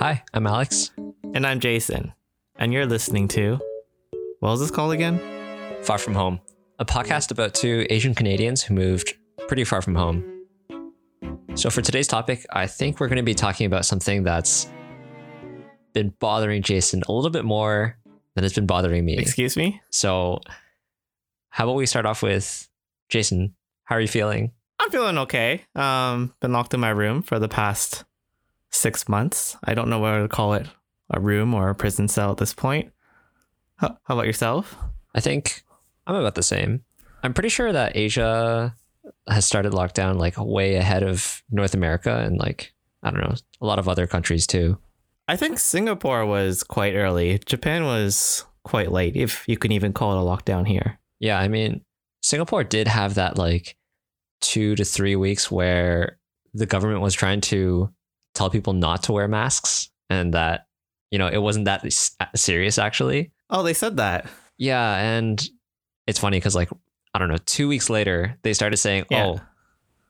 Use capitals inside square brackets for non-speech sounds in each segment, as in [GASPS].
Hi, I'm Alex. And I'm Jason. And you're listening to. What was this called again? Far From Home, a podcast about two Asian Canadians who moved pretty far from home. So, for today's topic, I think we're going to be talking about something that's been bothering Jason a little bit more than it's been bothering me. Excuse me? So, how about we start off with Jason? How are you feeling? I'm feeling okay. Um, been locked in my room for the past six months. I don't know whether to call it a room or a prison cell at this point. How, how about yourself? I think I'm about the same. I'm pretty sure that Asia has started lockdown like way ahead of North America and like I don't know a lot of other countries too. I think Singapore was quite early. Japan was quite late, if you can even call it a lockdown here. Yeah, I mean Singapore did have that like two to three weeks where the government was trying to tell people not to wear masks and that you know it wasn't that serious actually. Oh, they said that. Yeah, and it's funny because like I don't know, two weeks later they started saying, Yeah. "Oh,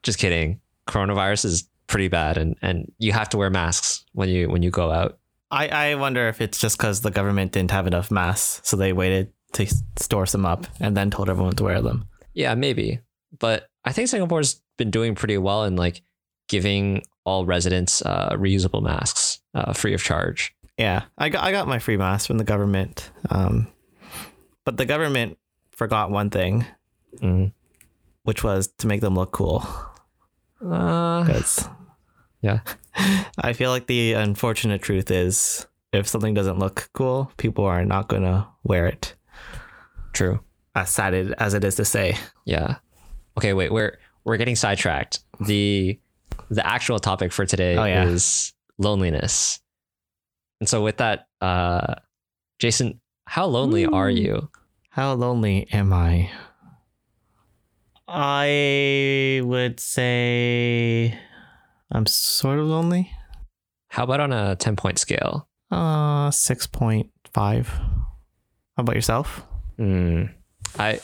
just kidding, coronavirus is pretty bad, and and you have to wear masks when you when you go out." I, I wonder if it's just because the government didn't have enough masks, so they waited to store some up and then told everyone to wear them. Yeah, maybe, but I think Singapore's been doing pretty well in like giving all residents uh, reusable masks uh, free of charge. Yeah, I got I got my free mask from the government, um, but the government forgot one thing, Mm. which was to make them look cool. Uh, [LAUGHS] yeah, [LAUGHS] I feel like the unfortunate truth is, if something doesn't look cool, people are not gonna wear it. true. As sad as it is to say. Yeah. Okay, wait, we're we're getting sidetracked. The the actual topic for today Oh, yeah. is loneliness. And so with that, uh Jason, how lonely are you? How lonely am I? I would say I'm sort of lonely. How about on a 10 point scale? Uh, six point five. How about yourself? Hmm. I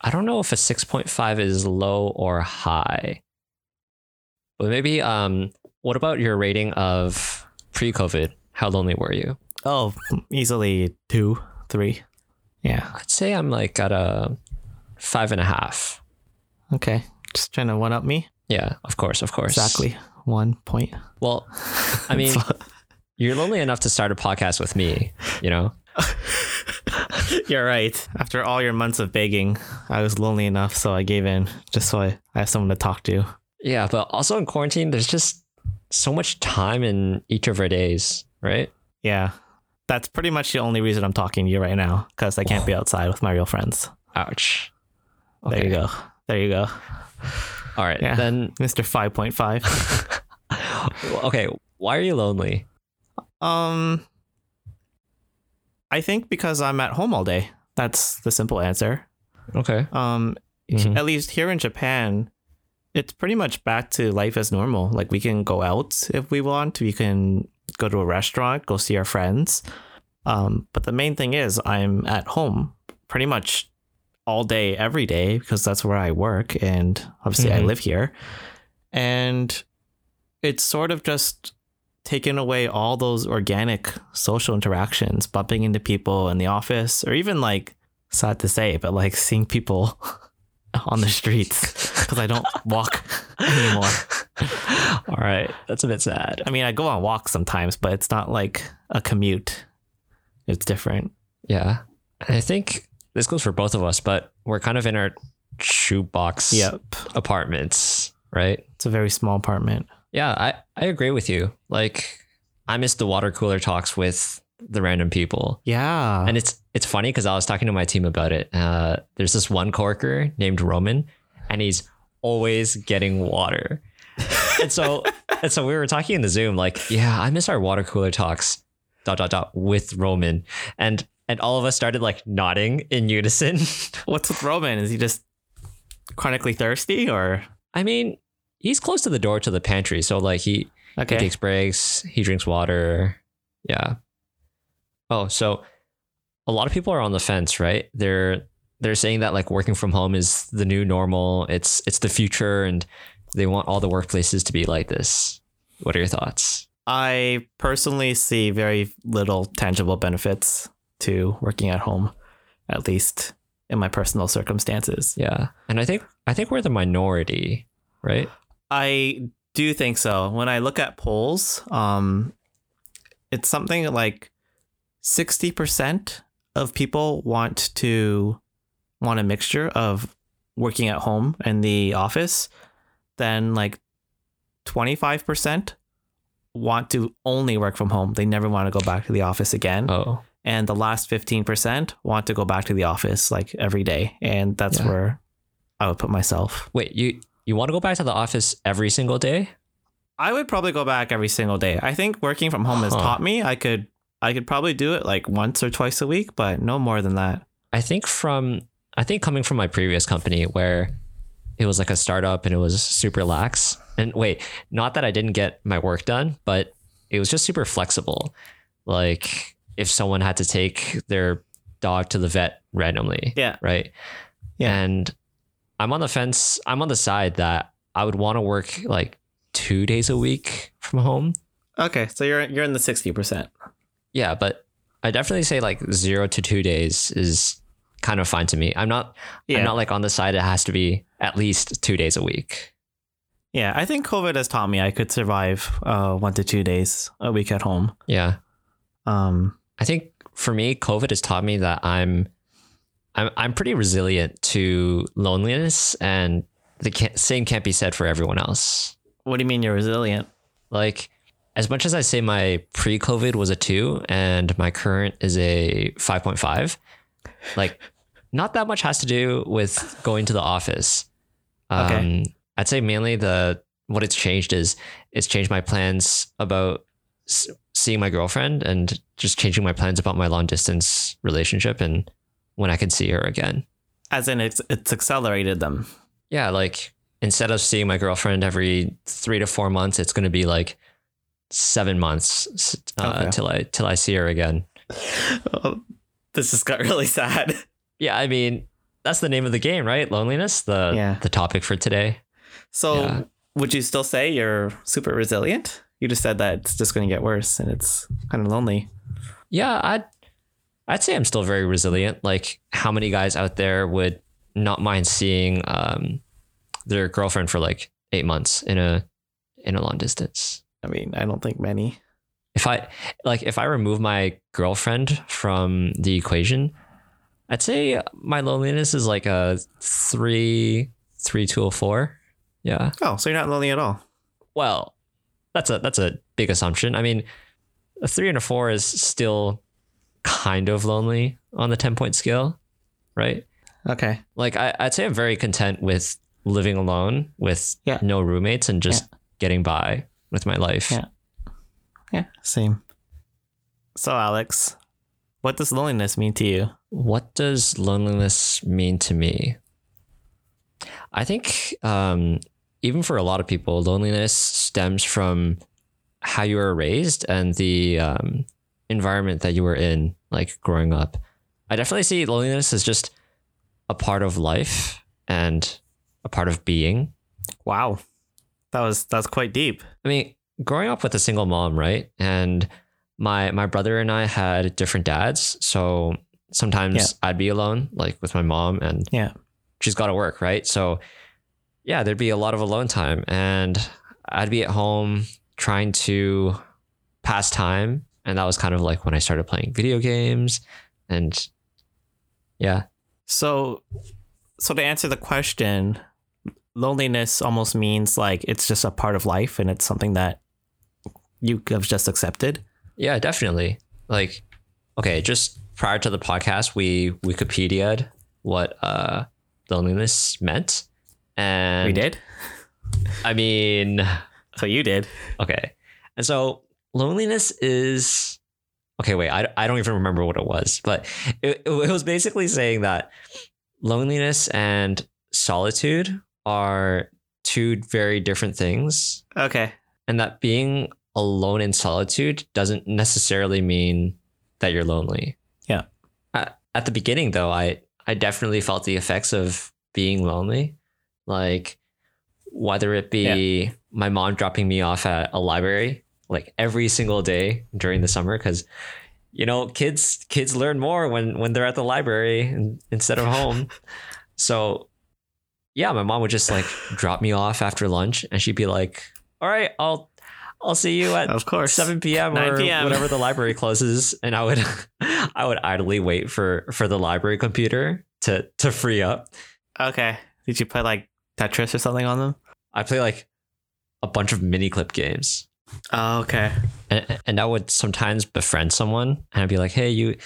I don't know if a 6.5 is low or high. But maybe um what about your rating of pre-COVID? How lonely were you? Oh, easily two, three. Yeah. I'd say I'm like at a five and a half. Okay. Just trying to one up me. Yeah, of course, of course. Exactly one point. Well, I mean, [LAUGHS] you're lonely enough to start a podcast with me, you know? [LAUGHS] You're right. After all your months of begging, I was lonely enough, so I gave in just so I, I have someone to talk to. Yeah, but also in quarantine, there's just so much time in each of our days, right? Yeah. That's pretty much the only reason I'm talking to you right now because I can't be outside with my real friends. Ouch. There you go. There you go. All right. Yeah. Then, [LAUGHS] Mr. 5.5. [LAUGHS] okay. Why are you lonely? um, I think because I'm at home all day. That's the simple answer. Okay. Um, Mhm. at least here in Japan, it's pretty much back to life as normal. Like we can go out if we want. We can go to a restaurant, go see our friends. Um, but the main thing is I'm at home pretty much all day, every day, because that's where I work, and obviously I Mhm. live here. And it's sort of just taken away all those organic social interactions, bumping into people in the office, or even like sad to say, but like seeing people [LAUGHS] on the streets because I don't walk anymore. All right. That's a bit sad. I mean, I go on walks sometimes, but it's not like a commute. It's different. Yeah. And I think this goes for both of us, but we're kind of in our shoebox Yep. apartments, right? It's a very small apartment. Yeah, I, I agree with you. Like, I miss the water cooler talks with the random people. Yeah. And it's it's funny because I was talking to my team about it. Uh, there's this one coworker named Roman, and he's always getting water. [LAUGHS] and so and so we were talking in the Zoom, like, yeah, I miss our water cooler talks, dot dot dot, with Roman, and and all of us started like nodding in unison. [LAUGHS] What's with Roman? Is he just chronically thirsty or I mean, he's close to the door to the pantry, so like he okay. He takes breaks. He drinks water. Yeah. Oh, so a lot of people are on the fence, right? They're they're saying that like working from home is the new normal. It's it's the future, and they want all the workplaces to be like this. What are your thoughts? I personally see very little tangible benefits to working at home, at least in my personal circumstances. Yeah. And I think I think we're the minority, right? I do think so. When I look at polls, um, it's something like sixty percent of people want to want a mixture of working at home and the office. Then like twenty five percent want to only work from home. They never want to go back to the office again. Oh. And the last 15% want to go back to the office like every day. And that's Yeah. where I would put myself. Wait, you you want to go back to the office every single day? I would probably go back every single day. I think working from home has taught me I could I could probably do it like once or twice a week, but no more than that. I think from I think coming from my previous company where it was like a startup and it was super lax. And wait, not that I didn't get my work done, but it was just super flexible. Like if someone had to take their dog to the vet randomly, Yeah. right? Yeah. And I'm on the fence. I'm on the side that I would want to work like two days a week from home. Okay, so you're you're in the 60%. Yeah, but I definitely say like zero to two days is kind of fine to me. I'm not Yeah. I'm not like on the side it has to be at least two days a week. Yeah, I think COVID has taught me I could survive uh 1 to 2 days a week at home. Yeah. Um I think for me, COVID has taught me that I'm I'm I'm pretty resilient to loneliness and the same can't be said for everyone else. what do you mean you're resilient? Like as much as I say my pre-COVID was a 2 and my current is a 5.5, like not that much has to do with going to the office. Um, Okay. I'd say mainly the what it's changed is it's changed my plans about s- seeing my girlfriend and just changing my plans about my long distance relationship and when I can see her again. As in it's it's accelerated them. Yeah, like instead of seeing my girlfriend every three to four months, it's going to be like seven months uh, Okay. till I till I see her again. Oh, this just got [LAUGHS] really sad. Yeah, I mean that's the name of the game, right? Loneliness, the Yeah. the topic for today. So, Yeah. would you still say you're super resilient? You just said that it's just going to get worse and it's kind of lonely. Yeah, I'd I'd say I'm still very resilient. Like how many guys out there would not mind seeing um, their girlfriend for like eight months in a in a long distance. I mean, I don't think many. if I like if I remove my girlfriend from the equation, I'd say my loneliness is like a three three to a oh, four. Yeah. Oh, so you're not lonely at all. Well, that's a that's a big assumption. I mean, a three and a four is still kind of lonely on the ten point scale, right? Okay. Like I, I'd say I'm very content with living alone with Yeah. no roommates and just getting by with my life. Yeah. Yeah, same. So, Alex, what does loneliness mean to you? What does loneliness mean to me? I think um, even for a lot of people, loneliness stems from how you were raised and the um, environment that you were in, like growing up. I definitely see loneliness as just a part of life and a part of being. Wow. That was that's quite deep. I mean, growing up with a single mom, right? And my my brother and I had different dads, so sometimes Yeah. I'd be alone, like with my mom, and Yeah. she's got to work, right? So yeah, there'd be a lot of alone time, and I'd be at home trying to pass time, and that was kind of like when I started playing video games, and yeah, So so to answer the question, loneliness almost means like it's just a part of life and it's something that you have just accepted. yeah, definitely. Like, okay, just prior to the podcast, we Wikipedia'd what uh loneliness meant, and we did. I mean, So you did. okay, and so loneliness is okay. Wait, I I don't even remember what it was, but it, it was basically saying that loneliness and solitude are two very different things, Okay. and that being alone in solitude doesn't necessarily mean that you're lonely. Yeah. At, at the beginning, though, I I definitely felt the effects of being lonely, like whether it be my mom dropping me off at a library like every single day during the summer because you know kids kids learn more when when they're at the library and, instead of home. [LAUGHS] so yeah, my mom would just like [LAUGHS] drop me off after lunch and she'd be like, "All right, I'll I'll see you at Of course. 7 p.m. 9 or p.m.. whatever the library [LAUGHS] closes." And I would [LAUGHS] I would idly wait for for the library computer to to free up. Okay. Did you play like Tetris or something on them? I play like a bunch of Miniclip games. Oh, okay. and, and I would sometimes befriend someone and I'd be like, "Hey, you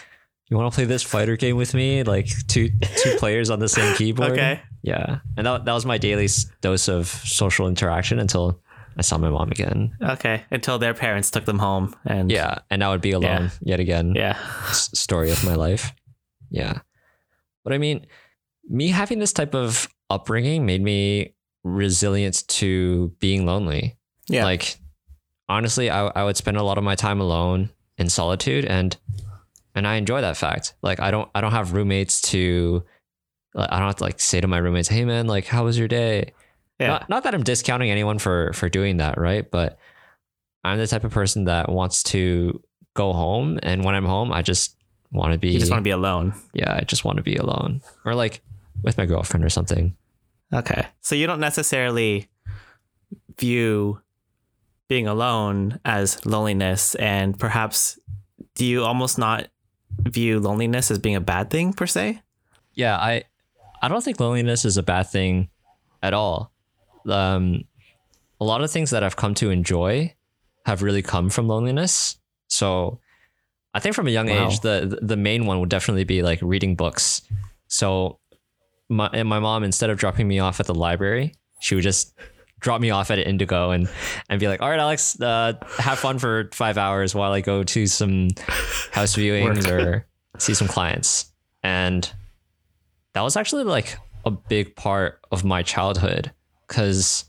you want to play this fighter game with me? Like two two [LAUGHS] players on the same keyboard." Okay. Yeah, and that that was my daily dose of social interaction until I saw my mom again. Okay. Until their parents took them home and Yeah, and I would be alone yet again. Yeah. S- story of my life. Yeah, but I mean, me having this type of upbringing made me resilient to being lonely. Yeah. Like honestly, I I would spend a lot of my time alone in solitude and and I enjoy that fact. Like I don't I don't have roommates to like, I don't have to like say to my roommates, "Hey man, like how was your day?" yeah. Not, not that I'm discounting anyone for for doing that, right? But I'm the type of person that wants to go home and when I'm home, I just want to be you just want to be alone. yeah, I just want to be alone or like with my girlfriend or something. Okay. So you don't necessarily view being alone as loneliness and perhaps do you almost not view loneliness as being a bad thing per se? yeah i i don't think loneliness is a bad thing at all um a lot of things that i've come to enjoy have really come from loneliness so i think from a young Wow. age the the main one would definitely be like reading books so my and my mom instead of dropping me off at the library she would just drop me off at indigo and and be like all right alex uh, have fun for five hours while i go to some house viewings or see some clients. And that was actually like a big part of my childhood because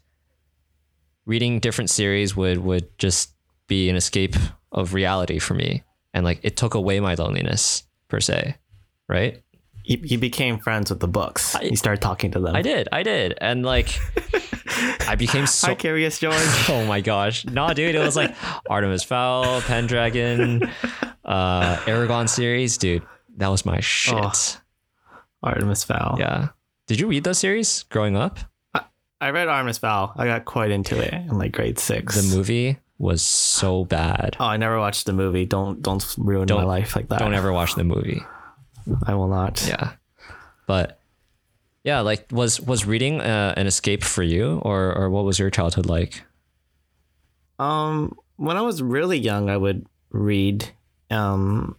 reading different series would would just be an escape of reality for me. And like it took away my loneliness per se right? You, you became friends with the books. you started talking to them. i did i did. And like [LAUGHS] [LAUGHS] i became so Hi, Curious George. [LAUGHS] oh my gosh nah, dude it was like artemis fowl pendragon uh Eragon series dude that was my shit Oh. Artemis Fowl. yeah did you read those series growing up I read Artemis Fowl. I got quite into it in like grade six. the movie was so bad. Oh, I never watched the movie. Don't don't ruin my Don't- life like that. Don't ever watch the movie. I will not. Yeah, but yeah, like was was reading uh, an escape for you, or or what was your childhood like? Um, when I was really young, I would read. Um,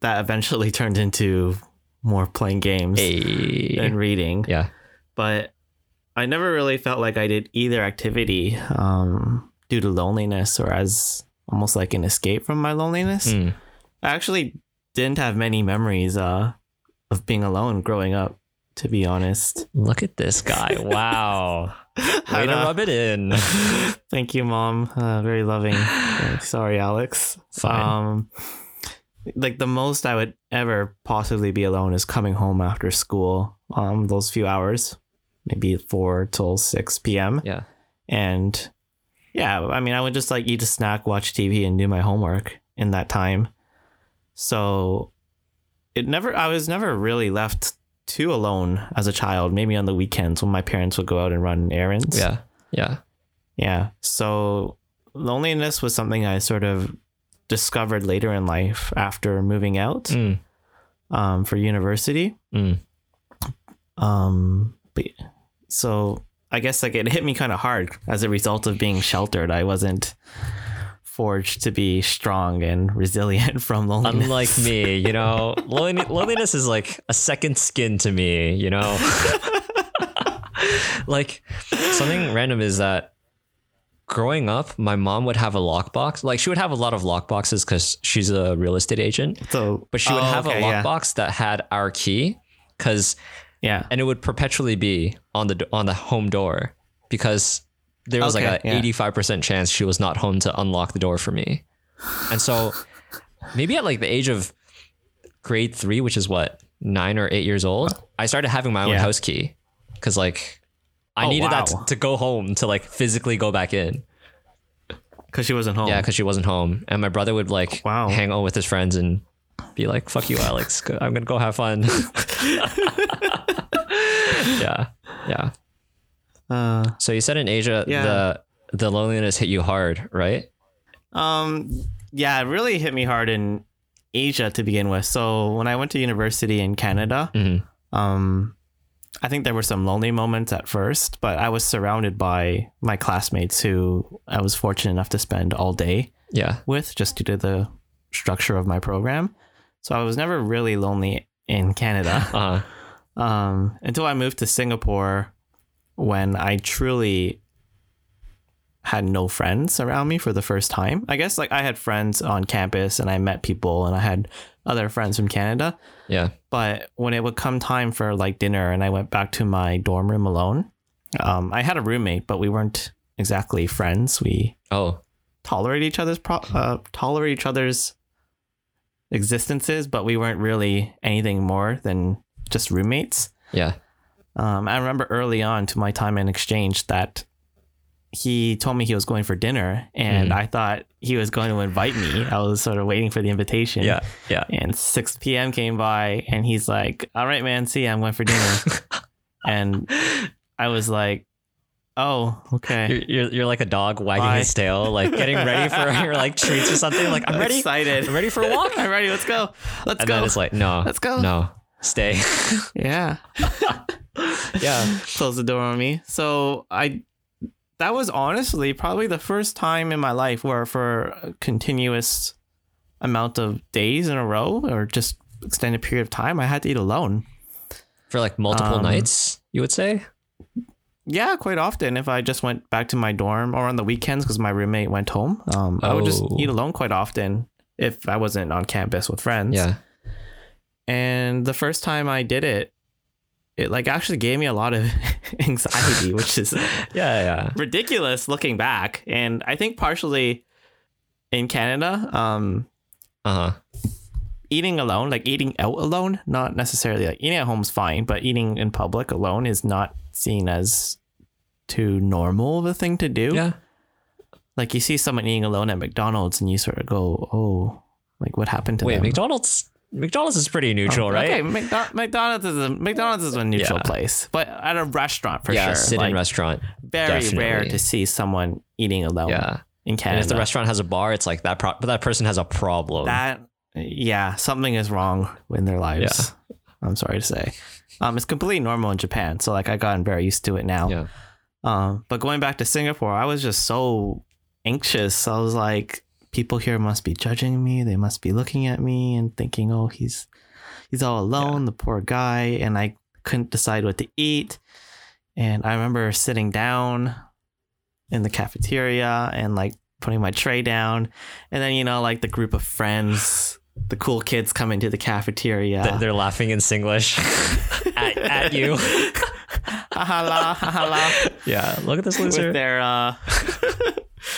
that eventually [LAUGHS] turned into more playing games Hey, and reading. yeah, But I never really felt like I did either activity um, due to loneliness or as almost like an escape from my loneliness. Mm. I actually didn't have many memories uh, of being alone growing up, to be honest. Look at this guy! [LAUGHS] Wow, way to rub it in. [LAUGHS] Thank you, mom. Uh, very loving. [SIGHS] Sorry, Alex. Fine. Um, like the most I would ever possibly be alone is coming home after school. Um, those few hours, maybe four till six p.m. Yeah, And yeah, I mean, I would just like eat a snack, watch TV, and do my homework in that time. So it never, I was never really left too alone as a child. Maybe on the weekends when my parents would go out and run errands. yeah, yeah. Yeah. So loneliness was something I sort of discovered later in life after moving out Mm, um, for university. mm. Um, but, so I guess like it hit me kind of hard as a result of being sheltered. I wasn't forged to be strong and resilient [LAUGHS] from loneliness. Unlike me, you know, loneliness is like a second skin to me. You know, [LAUGHS] like something random is that growing up, my mom would have a lockbox. Like she would have a lot of lockboxes because she's a real estate agent, so, but she would Oh, have okay, a yeah. lockbox that had our key because Yeah. and it would perpetually be on the on the home door because there was Okay, like a yeah. 85% chance she was not home to unlock the door for me. And so [LAUGHS] maybe at like the age of grade 3, which is what, 9 or 8 years old, I started having my own Yeah. house key cuz like I Oh, needed that to, to go home to like physically go back in. because she wasn't home. Yeah, because she wasn't home, and my brother would like Wow. hang out with his friends and be like, "Fuck you, Alex. I'm gonna go have fun." [LAUGHS] [LAUGHS] yeah, yeah. Uh, So you said in Asia, Yeah. the the loneliness hit you hard, right? Um, yeah, it really hit me hard in Asia to begin with. So when I went to university in Canada, Mhm. um, I think there were some lonely moments at first, but I was surrounded by my classmates who I was fortunate enough to spend all day Yeah, with just due to the structure of my program. So I was never really lonely in Canada uh, um, until I moved to Singapore when I truly had no friends around me for the first time. I guess like I had friends on campus and I met people and I had other friends from Canada. yeah, But when it would come time for like dinner and I went back to my dorm room alone, um, I had a roommate, but we weren't exactly friends. We oh, tolerate each other's pro- uh, tolerate each other's existences, but we weren't really anything more than just roommates. yeah, Um, I remember early on to my time in exchange that he told me he was going for dinner, and Mhm. I thought he was going to invite me. I was sort of waiting for the invitation. yeah, yeah. And 6 p.m. came by, and he's like, "All right, man, see, ya, I'm going for dinner." [LAUGHS] and I was like, "Oh, okay." You're, you're, you're like a dog wagging Bye. his tail, like getting ready for [LAUGHS] your like treats or something. Like I'm ready, Excited. I'm ready for a walk. [LAUGHS] I'm ready. Let's go. Let's And go. then it's like, no, Let's go. no, stay. yeah. Yeah, close the door on me. So I that was honestly probably the first time in my life where for a continuous amount of days in a row or just extended period of time I had to eat alone. for like multiple Um, nights, you would say. Yeah, quite often if I just went back to my dorm or on the weekends because my roommate went home, um, I would just Oh. eat alone quite often if I wasn't on campus with friends. Yeah, And the first time I did it, it like actually gave me a lot of [LAUGHS] anxiety, which is [LAUGHS] yeah, yeah. ridiculous looking back. And I think partially in Canada, um, Uh huh. eating alone, like eating out alone, not necessarily like eating at home is fine, but eating in public alone is not seen as too normal of a thing to do. Yeah. Like you see someone eating alone at McDonald's and you sort of go, oh, like what happened to Wait, them? McDonald's. McDonald's is pretty neutral, right? Okay, McDonald's is a McDonald's is a neutral Yeah. place, but at a restaurant for yeah, sure, sit like, in restaurant. very rare to see someone eating alone Yeah, in and Canada. if the restaurant has a bar, it's like that. Pro- but that person has a problem. that yeah something is wrong in their lives i'm sorry to say um it's completely normal in japan so like i gotten very used to it now yeah, um but going back to singapore i was just so anxious i was like people here must be judging me. They must be looking at me and thinking oh he's he's all alone the poor guy. And i couldn't decide what to eat. And i remember sitting down in the cafeteria and like putting my tray down. And then you know like the group of friends the cool kids come into the cafeteria. They're laughing in Singlish [LAUGHS] at, at you. Ahala, ahala, yeah, look at this loser. with their uh [LAUGHS]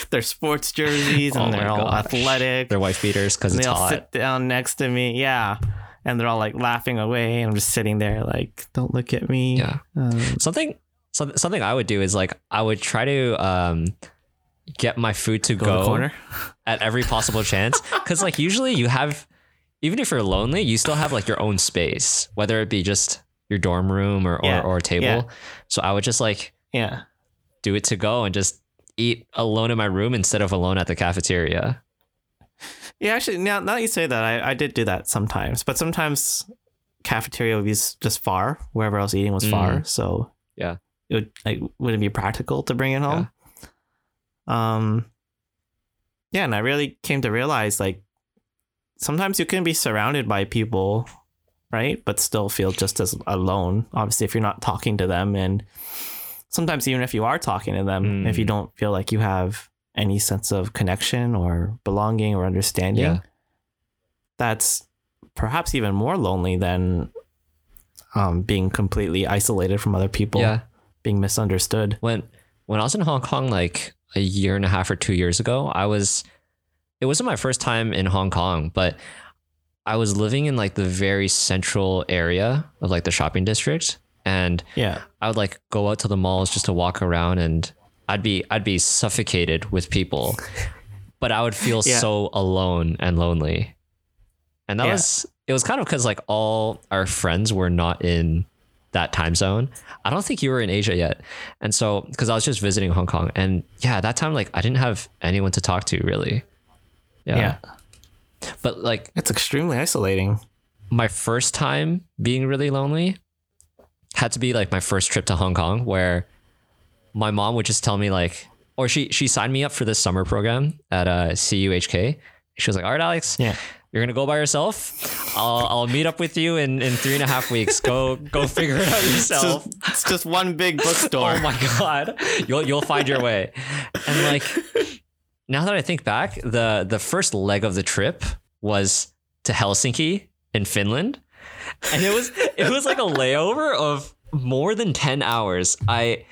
[LAUGHS] their sports jerseys and Oh they're all gosh. athletic. They're wife beaters because it's they all hot. sit down next to me yeah. And they're all like laughing away. And i'm just sitting there like don't look at me. Yeah. um, Something, some, something I would do is like I would try to um get my food to go, go, to [LAUGHS] at every possible chance. Because like usually you have even if you're lonely you still have like your own space whether it be just your dorm room or Yeah, or, or a table. Yeah. so i would just like yeah. do it to go and just eat alone in my room instead of alone at the cafeteria yeah actually now, now that you say that I, I did do that sometimes but sometimes cafeteria would be just far wherever I was eating was far so Mm. Yeah. it would like wouldn't be practical to bring it home um yeah and i really came to realize like sometimes you can be surrounded by people right but still feel just as alone obviously if you're not talking to them and sometimes even if you are talking to them if you Mm. don't feel like you have any sense of connection or belonging or understanding Yeah. that's perhaps even more lonely than um, being completely isolated from other people yeah being misunderstood when when I was in Hong Kong like a year and a half or two years ago, I was it wasn't my first time in Hong Kong, but I was living in like the very central area of like the shopping district and yeah I would like go out to the malls just to walk around and I'd be I'd be suffocated with people. [LAUGHS] but I would feel Yeah. so alone and lonely. And that Yeah. was it was kind of because like all our friends were not in that time zone. I don't think you were in Asia yet. And so because I was just visiting Hong Kong and yeah, that time like I didn't have anyone to talk to really. Yeah. Yeah. But like It's extremely isolating. my first time being really lonely had to be like my first trip to Hong Kong where my mom would just tell me like or she she signed me up for this summer program at uh CUHK. She was like, "All right, Alex, Yeah. you're gonna go by yourself. I'll I'll meet up with you in in three and a half weeks. Go go figure it out [LAUGHS] It's yourself." just, it's just one big bookstore. Oh my god, you'll you'll find your way. And like now that I think back, the the first leg of the trip was to Helsinki in Finland, and it was it was like a layover of more than ten hours. I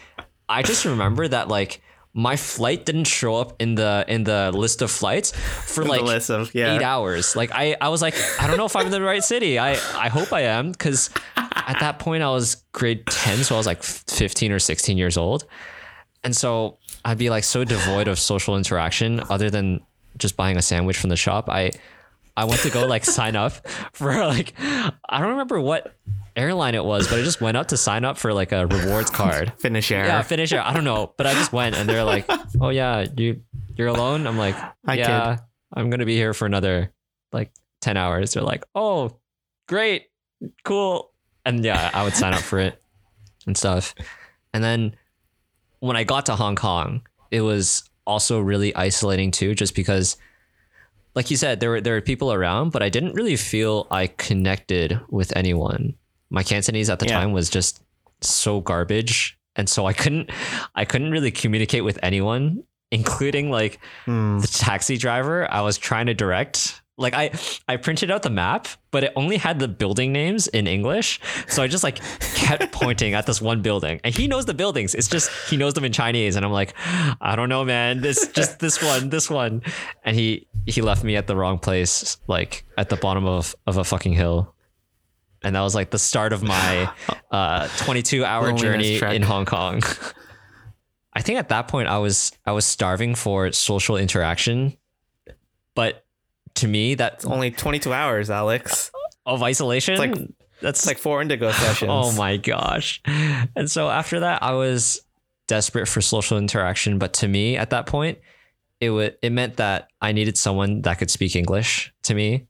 I just remember that like my flight didn't show up in the in the list of flights for like of yeah. eight hours. Like I, I was like, I don't know if I'm in the right city. I, I hope I am because at that point I was grade ten, so I was like 15 or 16 years old, and so I'd be like so devoid of social interaction other than just buying a sandwich from the shop. I, I went to go like sign up [LAUGHS] for like I don't remember what airline it was, but I just went up to sign up for like a rewards card. [LAUGHS] Finnish air. Yeah, finish it. I don't know, but I just went and they're like, "Oh yeah, you you're alone." I'm like, "Yeah, I'm gonna be here for another like ten hours." They're like, "Oh, great, cool," and yeah, I would sign up for it and stuff. And then when I got to Hong Kong, it was also really isolating too, just because, like you said, there were there were people around, but I didn't really feel I connected with anyone. My Cantonese at the Yeah. time was just so garbage, and so I couldn't I couldn't really communicate with anyone, including like Hmm. the taxi driver I was trying to direct. Like I I printed out the map, but it only had the building names in English. So I just like kept [LAUGHS] pointing at this one building. And he knows the buildings. It's just he knows them in Chinese and I'm like, I don't know, man. This just this one, this one. And he he left me at the wrong place, like at the bottom of of a fucking hill. And that was like the start of my [LAUGHS] uh 22 hour Loneliness journey in Hong Kong. [LAUGHS] I think at that point I was I was starving for social interaction, but to me that Only 22 hours, Alex. of isolation like- that's It's like four indigo [LAUGHS] oh sessions. oh my gosh. And so after that I was desperate for social interaction, but to me at that point it would it meant that I needed someone that could speak English to me.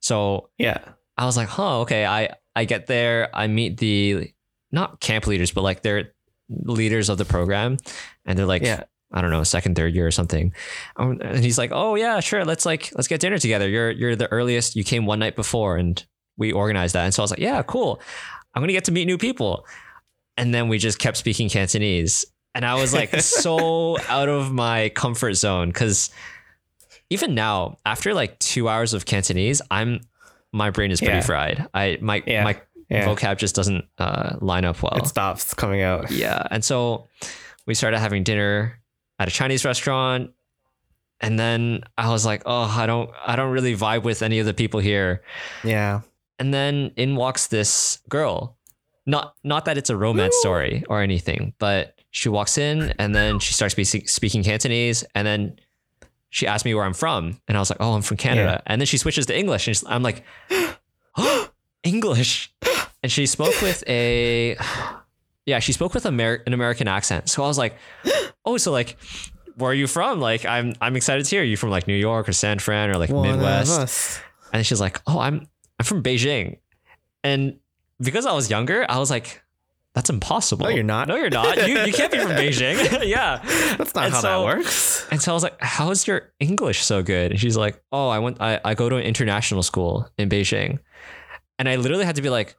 So Yeah. I was like, huh, okay. I I get there, I meet the not camp leaders, but like they're leaders of the program, and they're like, Yeah. I don't know, second, third year or something. Um, And he's like, oh yeah, sure, let's like let's get dinner together. You're you're the earliest. You came one night before, and we organized that. And so I was like, yeah, cool. I'm gonna get to meet new people. And then we just kept speaking Cantonese, and I was like so [LAUGHS] out of my comfort zone because even now, after like two hours of Cantonese, I'm my brain is pretty Yeah. fried. I my Yeah. my Yeah. vocab just doesn't uh, line up well. It stops coming out. Yeah. And so we started having dinner at a Chinese restaurant. And then I was like, oh, I don't I don't really vibe with any of the people here. Yeah. And then in walks this girl. Not not that it's a romance story or anything, but she walks in and then she starts speaking Cantonese and then she asked me where I'm from and I was like, "Oh, I'm from Canada." And then she switches to English and I'm like, "Oh, [GASPS] English." And she spoke with a [SIGHS] yeah, she spoke with Amer- an American accent. So I was like, "Oh, so like where are you from? Like I'm I'm excited to hear you from like New York or San Fran or like One Midwest." And she's like, "Oh, I'm I'm from Beijing," and because I was younger, I was like, "That's impossible." No, you're not. No, you're not. You you can't be from Beijing. [LAUGHS] yeah. That's not And how so- that works. And so I was like, "How is your English so good?" And she's like, "Oh, I went. I I go to an international school in Beijing," and I literally had to be like.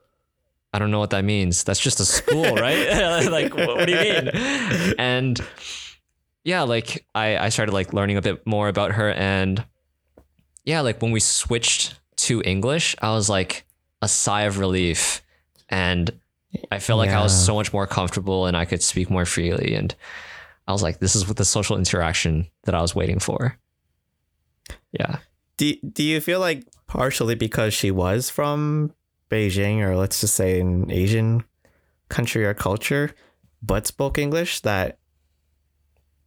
I don't know what that means. That's just a school, [LAUGHS] right? [LAUGHS] like, what, what do you mean? And yeah, like I, I started like learning a bit more about her and yeah, like when we switched to English, I was like a sigh of relief and I felt like I was so much more comfortable and I could speak more freely and I was like, this is what the social interaction that I was waiting for. Yeah. Do, do you feel like partially because she was from Beijing or let's just say an Asian country or culture, but spoke English that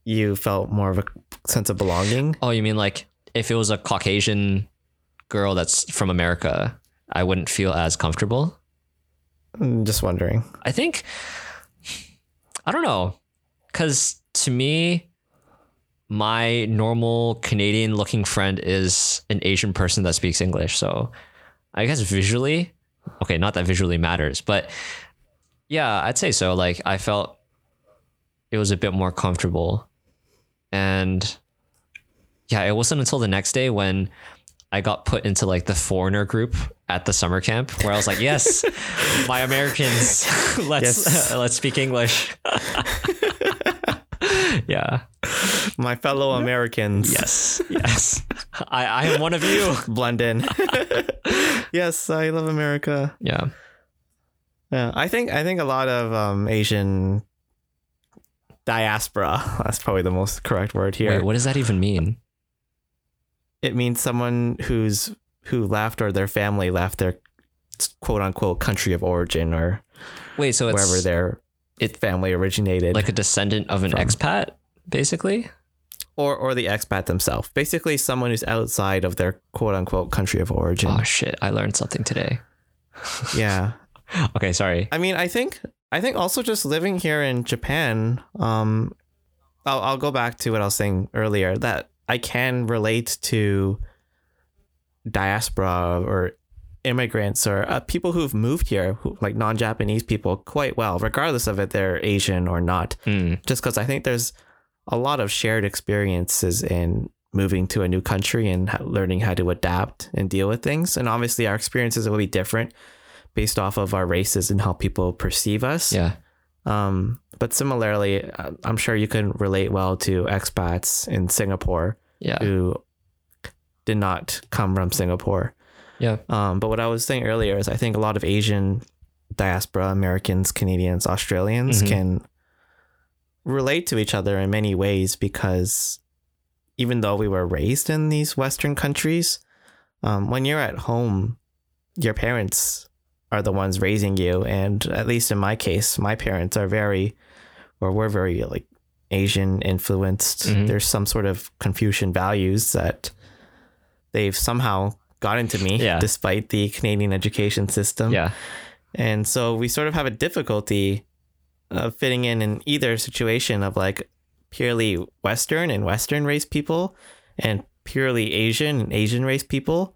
you felt more of a sense of belonging. Oh, you mean like if it was a Caucasian girl that's from America, I wouldn't feel as comfortable? I'm just wondering. I think I don't know. Cause to me, my normal Canadian looking friend is an Asian person that speaks English. So I guess visually, okay, not that visually matters, but yeah, I'd say so. Like I felt it was a bit more comfortable. And yeah, it wasn't until the next day when I got put into like the foreigner group at the summer camp where I was like, yes, [LAUGHS] my Americans, [LAUGHS] let's Yes. [LAUGHS] let's speak English. yeah. My fellow Americans. Yes. Yes. I, I am one of you. [LAUGHS] Blend in. [LAUGHS] yes, I love America. Yeah. Yeah, I think I think a lot of um, Asian diaspora. [LAUGHS] That's probably the most correct word here. Wait, what does that even mean? it means someone who's who left or their family left their quote unquote country of origin or Wait, so it's wherever their it- family originated, like a descendant of an From- expat, basically? Or or the expat themselves. Basically, someone who's outside of their quote unquote country of origin. Oh shit, I learned something today. [LAUGHS] Yeah, Okay, sorry. I mean, I think I think also just living here in Japan. Um, I'll I'll go back to what I was saying earlier that I can relate to diaspora or immigrants or uh, people who've moved here, who, like non-Japanese people, quite well, regardless of if they're Asian or not. Hmm. Just because I think there's a lot of shared experiences in moving to a new country and learning how to adapt and deal with things. And obviously, our experiences will be different based off of our races and how people perceive us. Yeah. Um, but similarly, uh, I'm sure you can relate well to expats in Singapore Yeah. who did not come from Singapore. Yeah. Um, but what I was saying earlier is I think a lot of Asian diaspora, Americans, Canadians, Australians Mhm. can relate to each other in many ways because even though we were raised in these Western countries, um, when you're at home, your parents are the ones raising you. And at least in my case, my parents are very, or we're very like Asian influenced. Mhm. There's some sort of Confucian values that they've somehow got into me Yeah. despite the Canadian education system. Yeah. And so we sort of have a difficulty of fitting in in either situation of like purely Western and Western race people and purely Asian and Asian race people.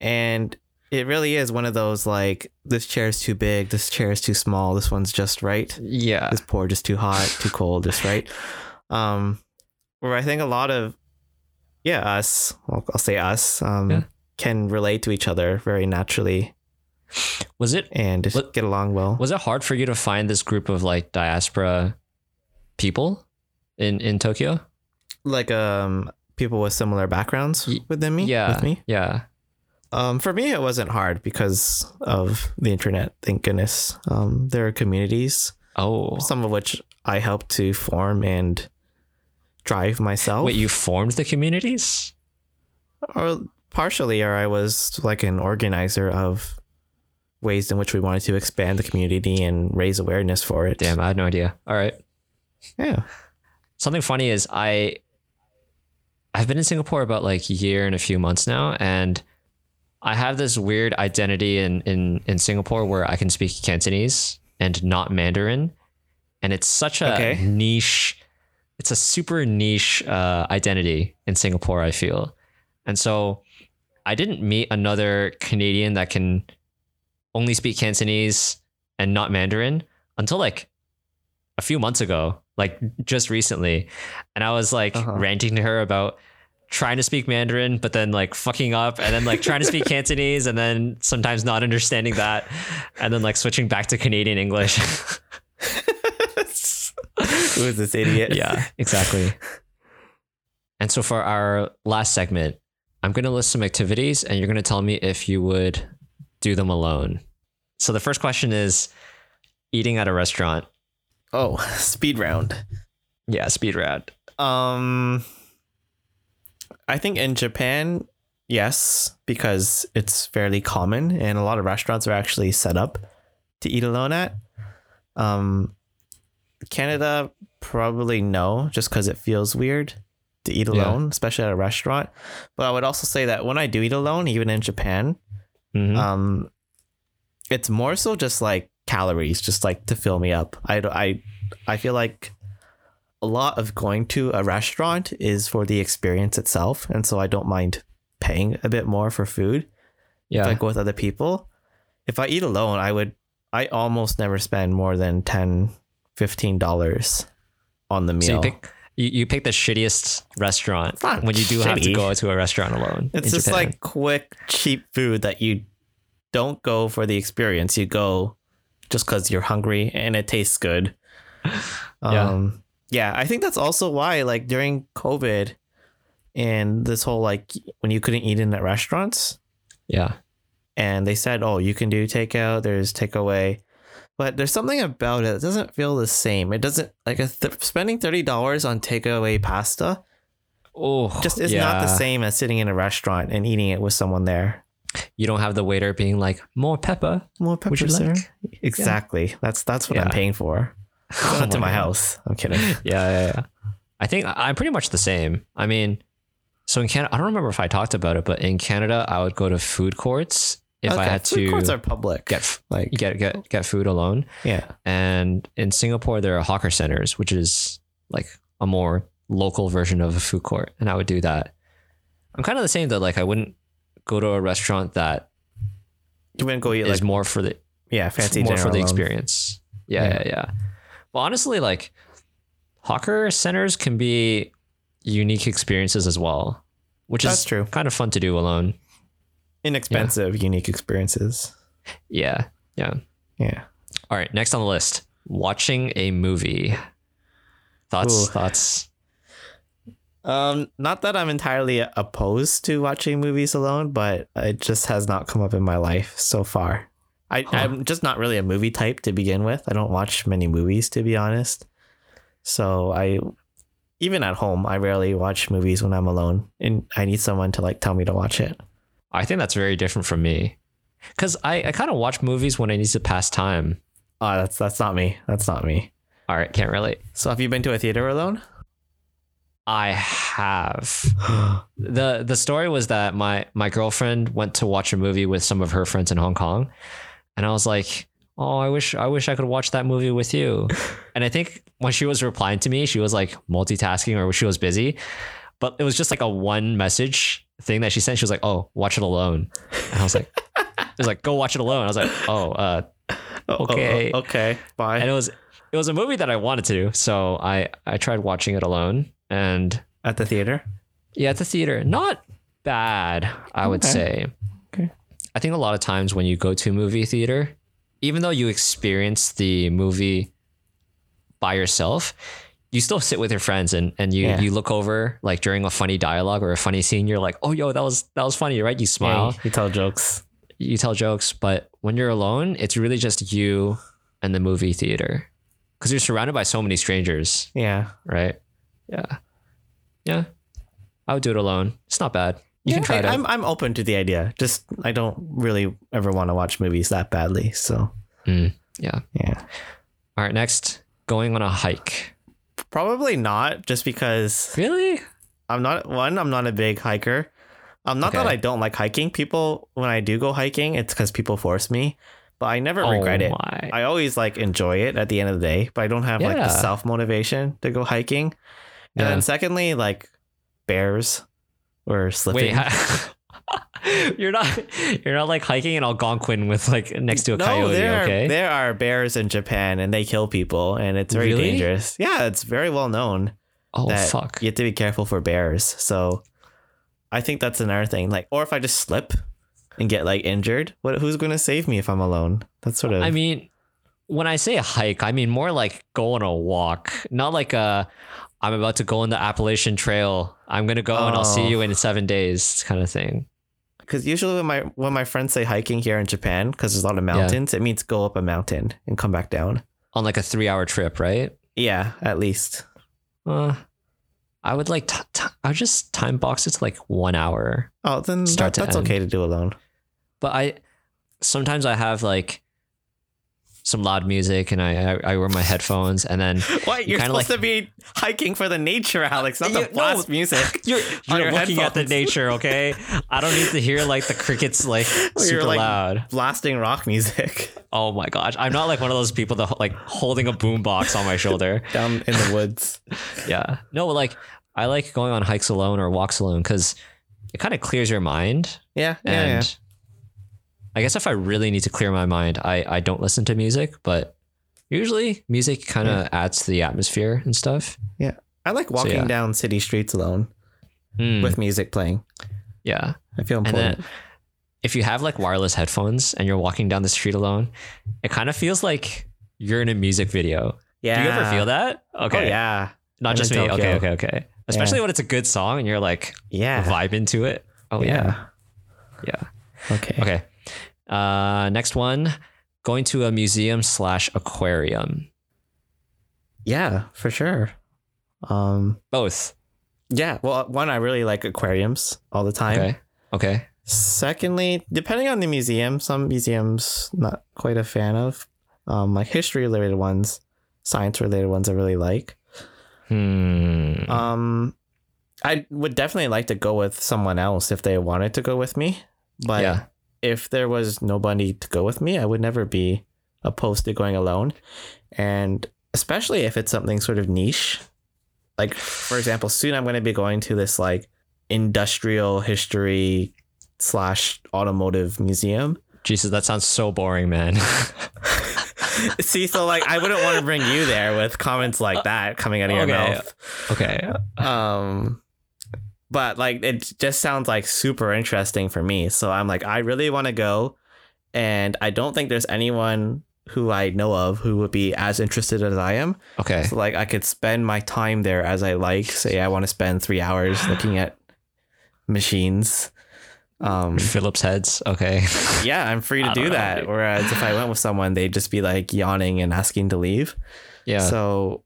And it really is one of those like, this chair is too big, this chair is too small, this one's just right, Yeah. this pour just too hot, too cold, just right. Um, where I think a lot of, yeah, us, well, I'll say us, um, Yeah. can relate to each other very naturally Was it and just get along well. was it hard for you to find this group of like diaspora people in in Tokyo? like um people with similar backgrounds Y- within me Yeah. with me Yeah. um for me it wasn't hard because of the internet thank goodness um there are communities Oh. some of which i helped to form and drive myself Wait, you formed the communities? or partially or i was like an organizer of ways in which we wanted to expand the community and raise awareness for it Damn, I had no idea. All right. yeah Something funny is I I've been in Singapore about like a year and a few months now and I have this weird identity in in in Singapore where I can speak Cantonese and not Mandarin and it's such a Okay. niche it's a super niche uh, identity in Singapore I feel. And so I didn't meet another Canadian that can only speak Cantonese and not Mandarin until like a few months ago, like just recently. And I was like Uh-huh. ranting to her about trying to speak Mandarin, but then like fucking up, and then like trying to speak [LAUGHS] Cantonese, and then sometimes not understanding that, and then like switching back to Canadian English. [LAUGHS] who is this idiot yeah, exactly. And so for our last segment, I'm going to list some activities and you're going to tell me if you would do them alone. So the first question is eating at a restaurant. oh [LAUGHS] speed round Yeah, speed round. Um, I think in Japan, yes, because it's fairly common, and a lot of restaurants are actually set up to eat alone at. Um, Canada, probably no, just because it feels weird to eat Yeah. alone, especially at a restaurant. But I would also say that when I do eat alone, even in Japan, Mhm. um, it's more so just like calories, just like to fill me up. I I I feel like a lot of going to a restaurant is for the experience itself, and so I don't mind paying a bit more for food yeah. if I go with other people. If I eat alone, I would I almost never spend more than 10 dollars on the meal. so you pick you, you pick the shittiest restaurant when you do have to go to a restaurant alone. it's just Japan. like quick, cheap food that you don't go for the experience. You go just because you're hungry and it tastes good. [LAUGHS] Yeah. Um, yeah, I think that's also why, like during COVID and this whole like when you couldn't eat in at restaurants, yeah. and they said, "Oh, you can do takeout. There's takeaway." But there's something about it that doesn't feel the same. It doesn't like a th- spending thirty dollars on takeaway pasta Oh, just is not the same as sitting in a restaurant and eating it with someone there. You don't have the waiter being like more pepper. More pepper, Would you sir? like? Exactly. That's that's what I'm paying for. [LAUGHS] Oh to my God. house. I'm kidding. [LAUGHS] yeah, yeah, yeah. I think I'm pretty much the same. I mean, so in Canada, I don't remember if I talked about it, but in Canada, I would go to food courts if I had food to courts are public. get like get get get food alone. yeah. And in Singapore, there are hawker centers, which is like a more local version of a food court, and I would do that. I'm kind of the same though. Like I wouldn't go to a restaurant that You wouldn't go eat is like more for the yeah fancy more for the alone. experience. Yeah, Yeah. yeah, yeah. Well, honestly, like hawker centers can be unique experiences as well, which That's is true. kind of fun to do alone. Inexpensive, unique experiences. Yeah, yeah. Yeah. All right, next on the list, watching a movie. Thoughts, Ooh. thoughts. Um, not that I'm entirely opposed to watching movies alone, but it just has not come up in my life so far. I, Huh. I'm just not really a movie type to begin with. I don't watch many movies to be honest. So I, even at home, I rarely watch movies when I'm alone, and I need someone to like tell me to watch it. I think that's very different from me, because I, I kind of watch movies when I need to pass time. Oh, that's that's not me. That's not me. All right, can't relate. So have you been to a theater alone? I have. [GASPS] the The story was that my my girlfriend went to watch a movie with some of her friends in Hong Kong, and I was like, "Oh, I wish I wish I could watch that movie with you." [LAUGHS] and I think when she was replying to me, she was like multitasking or she was busy, but it was just like a one message thing that she sent. She was like, "Oh, watch it alone," and I was like, "It was like go watch it alone." I was like, "Oh, uh," Oh, oh, Okay. oh, okay. Bye. and it was it was a movie that I wanted to, do. so I I tried watching it alone and. At the theater. Yeah, at the theater. Not bad, I would Okay. say. Okay. I think a lot of times when you go to a movie theater, even though you experience the movie by yourself, you still sit with your friends and, and you, Yeah. you look over like during a funny dialogue or a funny scene, you're like, oh yo, that was that was funny, right? You smile, Yeah, you tell jokes. you tell jokes, but when you're alone, it's really just you and the movie theater. Because you're surrounded by so many strangers, Yeah. right? Yeah. Yeah. I would do it alone. It's not bad. You yeah, can try I, it. I'm I'm open to the idea. Just I don't really ever want to watch movies that badly. So Mm, yeah. yeah, All right. Next, going on a hike. Probably not. Just because Really? I'm not one. I'm not a big hiker. Um, not that I don't like hiking. People when I do go hiking, it's because people force me. But I never regret oh it. My. I always like enjoy it at the end of the day. But I don't have like the self motivation to go hiking. And Yeah. then secondly, like bears or slipping. Wait. [LAUGHS] [LAUGHS] you're not. You're not like hiking in Algonquin with like next to a no, coyote. there okay. are there are bears in Japan and they kill people and it's very Really? dangerous. Yeah, it's very well known oh fuck. you have to be careful for bears. So I think that's another thing. Like, or if I just slip and get like injured, what? Who's going to save me if I'm alone? That's sort of. I mean, when I say a hike, I mean more like go on a walk, not like a. I'm about to go on the Appalachian Trail. I'm gonna go and I'll see Oh. you in seven days, kind of thing. Because usually when my when my friends say hiking here in Japan, because there's a lot of mountains, it means go up a mountain and come back down. On like a three-hour trip, right? Yeah, at least. Uh, I would like. T- t- I would just time box it to like one hour. Oh, then Start that, that's end. okay to do alone. But I sometimes I have like some loud music and I I, I wear my headphones and then [LAUGHS] What? You're supposed to be hiking for the nature, Alex, not You- the blast no. music. [LAUGHS] you're, you're your looking at the nature, okay? I don't need to hear like the crickets like [LAUGHS] super like, loud. Blasting rock music Oh my gosh, I'm not like one of those people that like holding a boombox on my shoulder. down in the woods. Yeah, no, like I like going on hikes alone or walks alone because it kind of clears your mind. Yeah, yeah, And yeah. I guess if I really need to clear my mind, I I don't listen to music, but usually music kind of adds to the atmosphere and stuff. Yeah. I like walking yeah. down city streets alone Mm, with music playing. yeah. I feel important. then if you have like wireless headphones and you're walking down the street alone, it kind of feels like you're in a music video. yeah. Do you ever feel that? Okay. Oh, yeah. Not I'm just me. Okay, Tokyo. okay, okay. Especially when it's a good song and you're like Yeah. vibing to it. Oh yeah. yeah. Yeah. Okay. Okay. Uh next one. Going to a museum slash aquarium. Yeah, for sure. Um Both. yeah, well one I really like aquariums all the time. Okay. Okay. Secondly, depending on the museum, some museums not quite a fan of. Um like history related ones, science related ones I really like. Hmm. Um I would definitely like to go with someone else if they wanted to go with me. But yeah. If there was nobody to go with me, I would never be opposed to going alone. And especially if it's something sort of niche. Like, for example, soon I'm going to be going to this like industrial history slash automotive museum. Jesus, that sounds so boring, man. [LAUGHS] See, so like I wouldn't want to bring you there with comments like that coming out of your Okay. mouth. okay. Um, but like it just sounds like super interesting for me. So I'm like, I really want to go, and I don't think there's anyone who I know of who would be as interested as I am. Okay. So like I could spend my time there as I like. Say I want to spend three hours [GASPS] looking at machines. Um, Phillips heads. Okay. [LAUGHS] yeah, I'm free to do know, that. Whereas if I went with someone, they'd just be like yawning and asking to leave. Yeah. So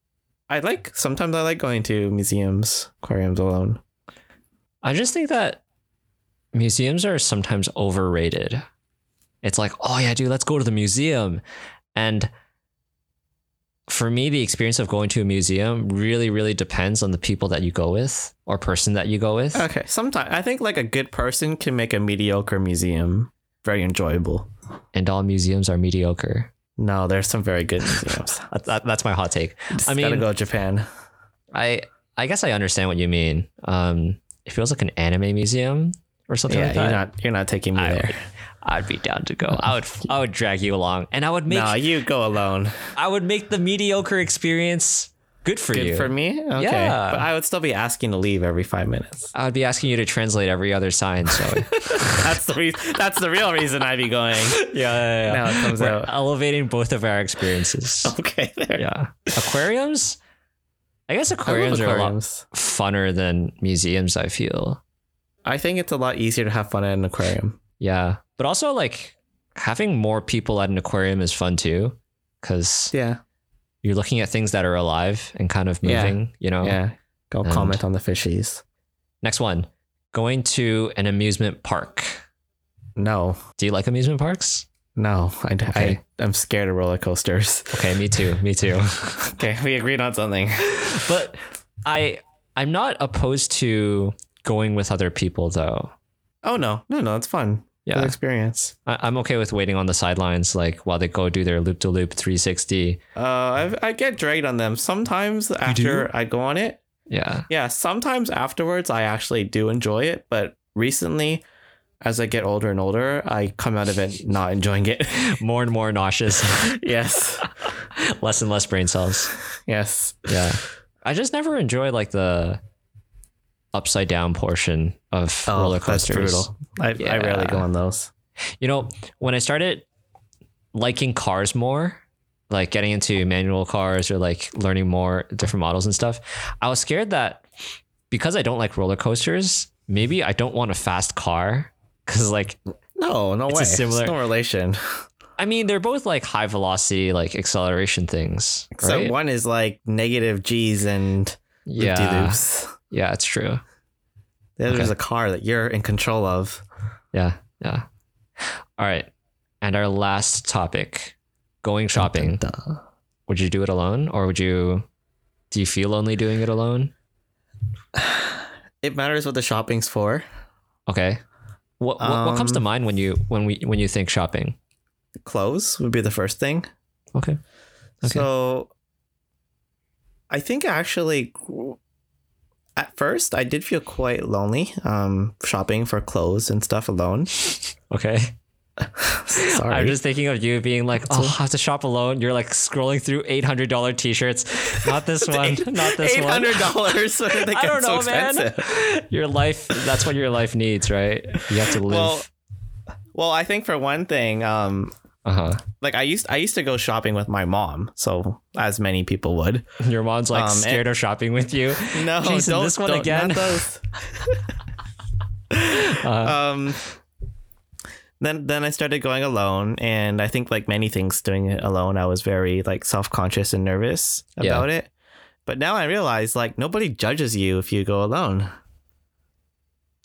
I like sometimes I like going to museums, aquariums alone. I just think that museums are sometimes overrated. It's like, oh yeah, dude, let's go to the museum. And for me, the experience of going to a museum really, really depends on the people that you go with or person that you go with. Okay, sometimes I think like a good person can make a mediocre museum very enjoyable. And all museums are mediocre. No, there's some very good museums. [LAUGHS] That, that- that's my hot take. Just I gotta go to Japan. I I guess I understand what you mean. Um, it feels like an anime museum or something Yeah, like that. you're not you're not taking me I there. would, I'd be down to go. I would [LAUGHS] I would drag you along, and I would make No, you go alone. I would make the mediocre experience good for Good you. Good for me. Okay, Yeah. but I would still be asking to leave every five minutes. I would be asking you to translate every other sign. So [LAUGHS] That's the re- that's the real reason I'd be going. [LAUGHS] yeah, yeah, yeah. Now it comes We're out. elevating both of our experiences. Okay, there. yeah, aquariums. I guess I aquariums are a lot funner than museums. I feel. I think it's a lot easier to have fun at an aquarium. Yeah, but also like having more people at an aquarium is fun too, because Yeah, you're looking at things that are alive and kind of Yeah. moving. You know. yeah. Go And- comment on the fishies. Next one, going to an amusement park. No, Do you like amusement parks? No. I, Okay. I I'm scared of roller coasters. Okay, me too. Me too. [LAUGHS] okay, we agreed on something. but I I'm not opposed to going with other people though. Oh no, no, no. It's fun. Good Yeah, experience. I, I'm okay with waiting on the sidelines, like while they go do their loop to loop 360. Uh, I I get dragged on them sometimes after I go on it. Yeah, Yeah, sometimes afterwards I actually do enjoy it, but recently, as I get older and older, I come out of it not enjoying it. [LAUGHS] more and more nauseous, [LAUGHS] yes, [LAUGHS] less and less brain cells. yes. Yeah, I just never enjoy like the upside down portion of roller Oh, that's coasters. brutal. I, I rarely go on those. You know, when I started liking cars more, like getting into manual cars or like learning more different models and stuff, I was scared that because I don't like roller coasters, maybe I don't want a fast car. Cause like, No, no way. similar- It's no relation. I mean, they're both like high velocity, like acceleration things. So Right? one is like negative G's and yeah. loops. Yeah, it's true. The other Okay. is a car that you're in control of. Yeah. Yeah. All right. And our last topic going shopping, Dun, dun. would you do it alone or would you do you feel lonely doing it alone? [SIGHS] It matters what the shopping's for. Okay. What what, what comes to Um, mind when you when we when you think shopping? Clothes would be the first thing. Okay. Okay. So I think actually at first I did feel quite lonely um shopping for clothes and stuff alone. [LAUGHS] Okay. [LAUGHS] Sorry. I'm just thinking of you being like, oh, I have to shop alone. You're like scrolling through eight hundred dollar t-shirts. Not this [LAUGHS] one. Not this Eight one. $800. [LAUGHS] I don't so know, man. Your life. That's what your life needs, right? You have to live. Well, well, I think for one thing, um, uh huh. like I used I used to go shopping with my mom, so as many people would. Your mom's like Um, scared of shopping with you. No, Jason, don't, this one don't- again? Uh, um then then I started going alone and I think like many things doing it alone I was very like self-conscious and nervous Yeah. about it. But now I realize like nobody judges you if you go alone.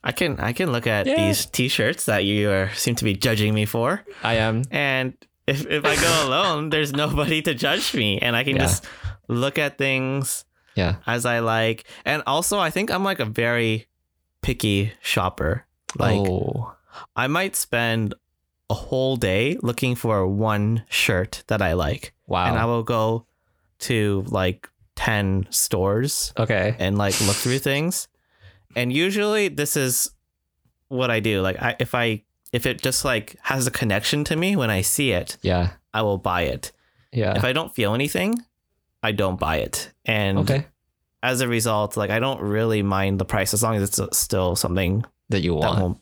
I can I can look at Yeah. these t-shirts that you are seem to be judging me for I am. and if if I go [LAUGHS] alone there's nobody to judge me and I can Yeah. just look at things Yeah. as I like. And also I think I'm like a very picky shopper. Like oh. I might spend a whole day looking for one shirt that I like. Wow. And I will go to like 10 stores okay. and like look through things. And usually this is what I do. Like I if I if it just like has a connection to me when I see it, Yeah. I will buy it. Yeah. If I don't feel anything, I don't buy it. And okay. as a result, like I don't really mind the price as long as it's uh, still something That you that want. won't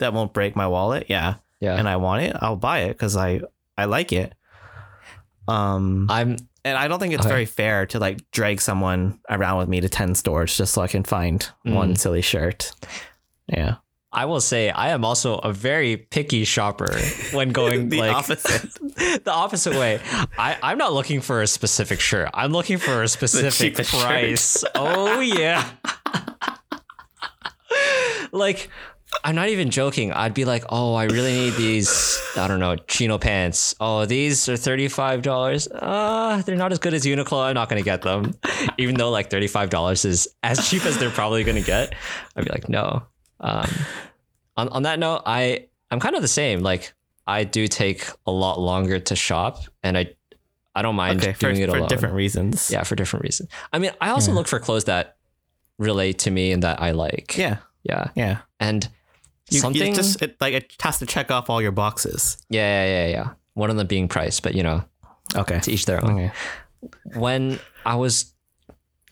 that won't break my wallet. Yeah, yeah. and I want it. I'll buy it because I I like it. Um, I'm. and I don't think it's Okay. very fair to like drag someone around with me to ten stores just so I can find Mm. one silly shirt. Yeah, I will say I am also a very picky shopper when [LAUGHS] going the like opposite. [LAUGHS] the opposite way. I, I'm not looking for a specific shirt. I'm looking for a [LAUGHS] specific price. Oh yeah. like I'm not even joking. I'd be like, oh, I really need these, I don't know, chino pants. Oh, these are $35. Uh, they're not as good as Uniqlo. I'm not going to get them. Even though like $35 is as cheap as they're probably going to get. I'd be like, no. Um, on, on that note, I, I'm kind of the same. Like I do take a lot longer to shop and I, I don't mind Okay, for, doing it for different reasons. Yeah, for different reasons. I mean, I also Yeah. look for clothes that relate to me and that I like. yeah, Yeah. yeah. And You, you something just it, like it has to check off all your boxes. Yeah, yeah, yeah, yeah. One of them being price, but you know, Okay. to each their own. Okay. When I was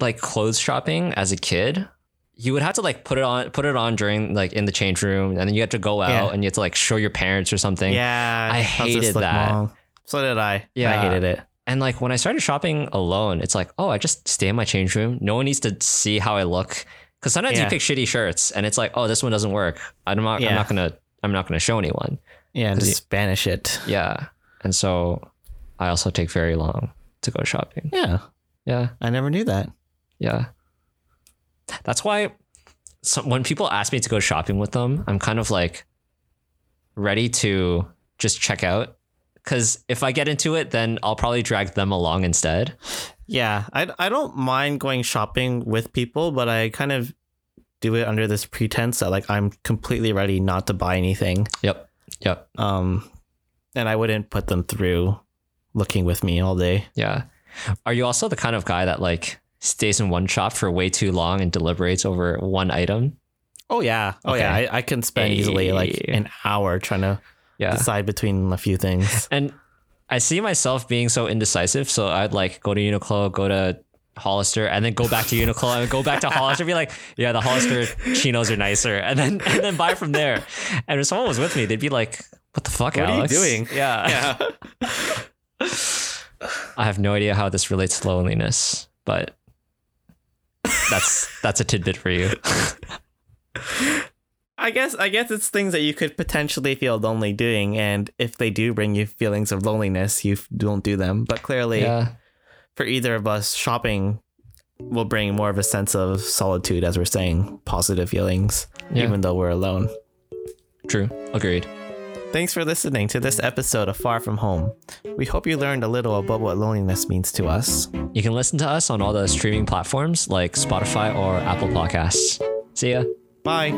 like clothes shopping as a kid, you would have to like put it on put it on during like in the change room and then you have to go out Yeah. and you have to like show your parents or something. Yeah, I hated that. So did I. Yeah. I hated it. And like when I started shopping alone, it's like, oh, I just stay in my change room. No one needs to see how I look. Cause sometimes you pick shitty shirts and it's like, oh, this one doesn't work. I'm not Yeah. I'm not gonna I'm not gonna show anyone. Yeah, 'Cause just banish it. Yeah. And so I also take very long to go shopping. Yeah, Yeah. I never knew that. Yeah. That's why so when people ask me to go shopping with them, I'm kind of like ready to just check out. Because if I get into it, then I'll probably drag them along instead. Yeah, I I don't mind going shopping with people, but I kind of do it under this pretense that like I'm completely ready not to buy anything. Yep. Yep. Um, and I wouldn't put them through looking with me all day. Yeah. Are you also the kind of guy that like stays in one shop for way too long and deliberates over one item? Oh yeah, oh yeah. Okay. I, I can spend easily like an hour trying to Yeah. decide between a few things. And I see myself being so indecisive. So I'd like go to Uniqlo, go to Hollister, and then go back to Uniqlo and go back to Hollister. Be like, yeah, the Hollister chinos are nicer, and then [LAUGHS] and then buy from there. And if someone was with me, they'd be like, "What the fuck, What are you doing?" Yeah. yeah. [LAUGHS] I have no idea how this relates to loneliness, but that's that's a tidbit for you. [LAUGHS] I guess I guess it's things that you could potentially feel lonely doing, and if they do bring you feelings of loneliness, you don't do them. But clearly, Yeah. for either of us, shopping will bring more of a sense of solitude, as we're saying, positive feelings, Yeah. even though we're alone. True. Agreed. Thanks for listening to this episode of Far From Home. We hope you learned a little about what loneliness means to us. You can listen to us on all the streaming platforms like Spotify or Apple Podcasts. See ya. Bye.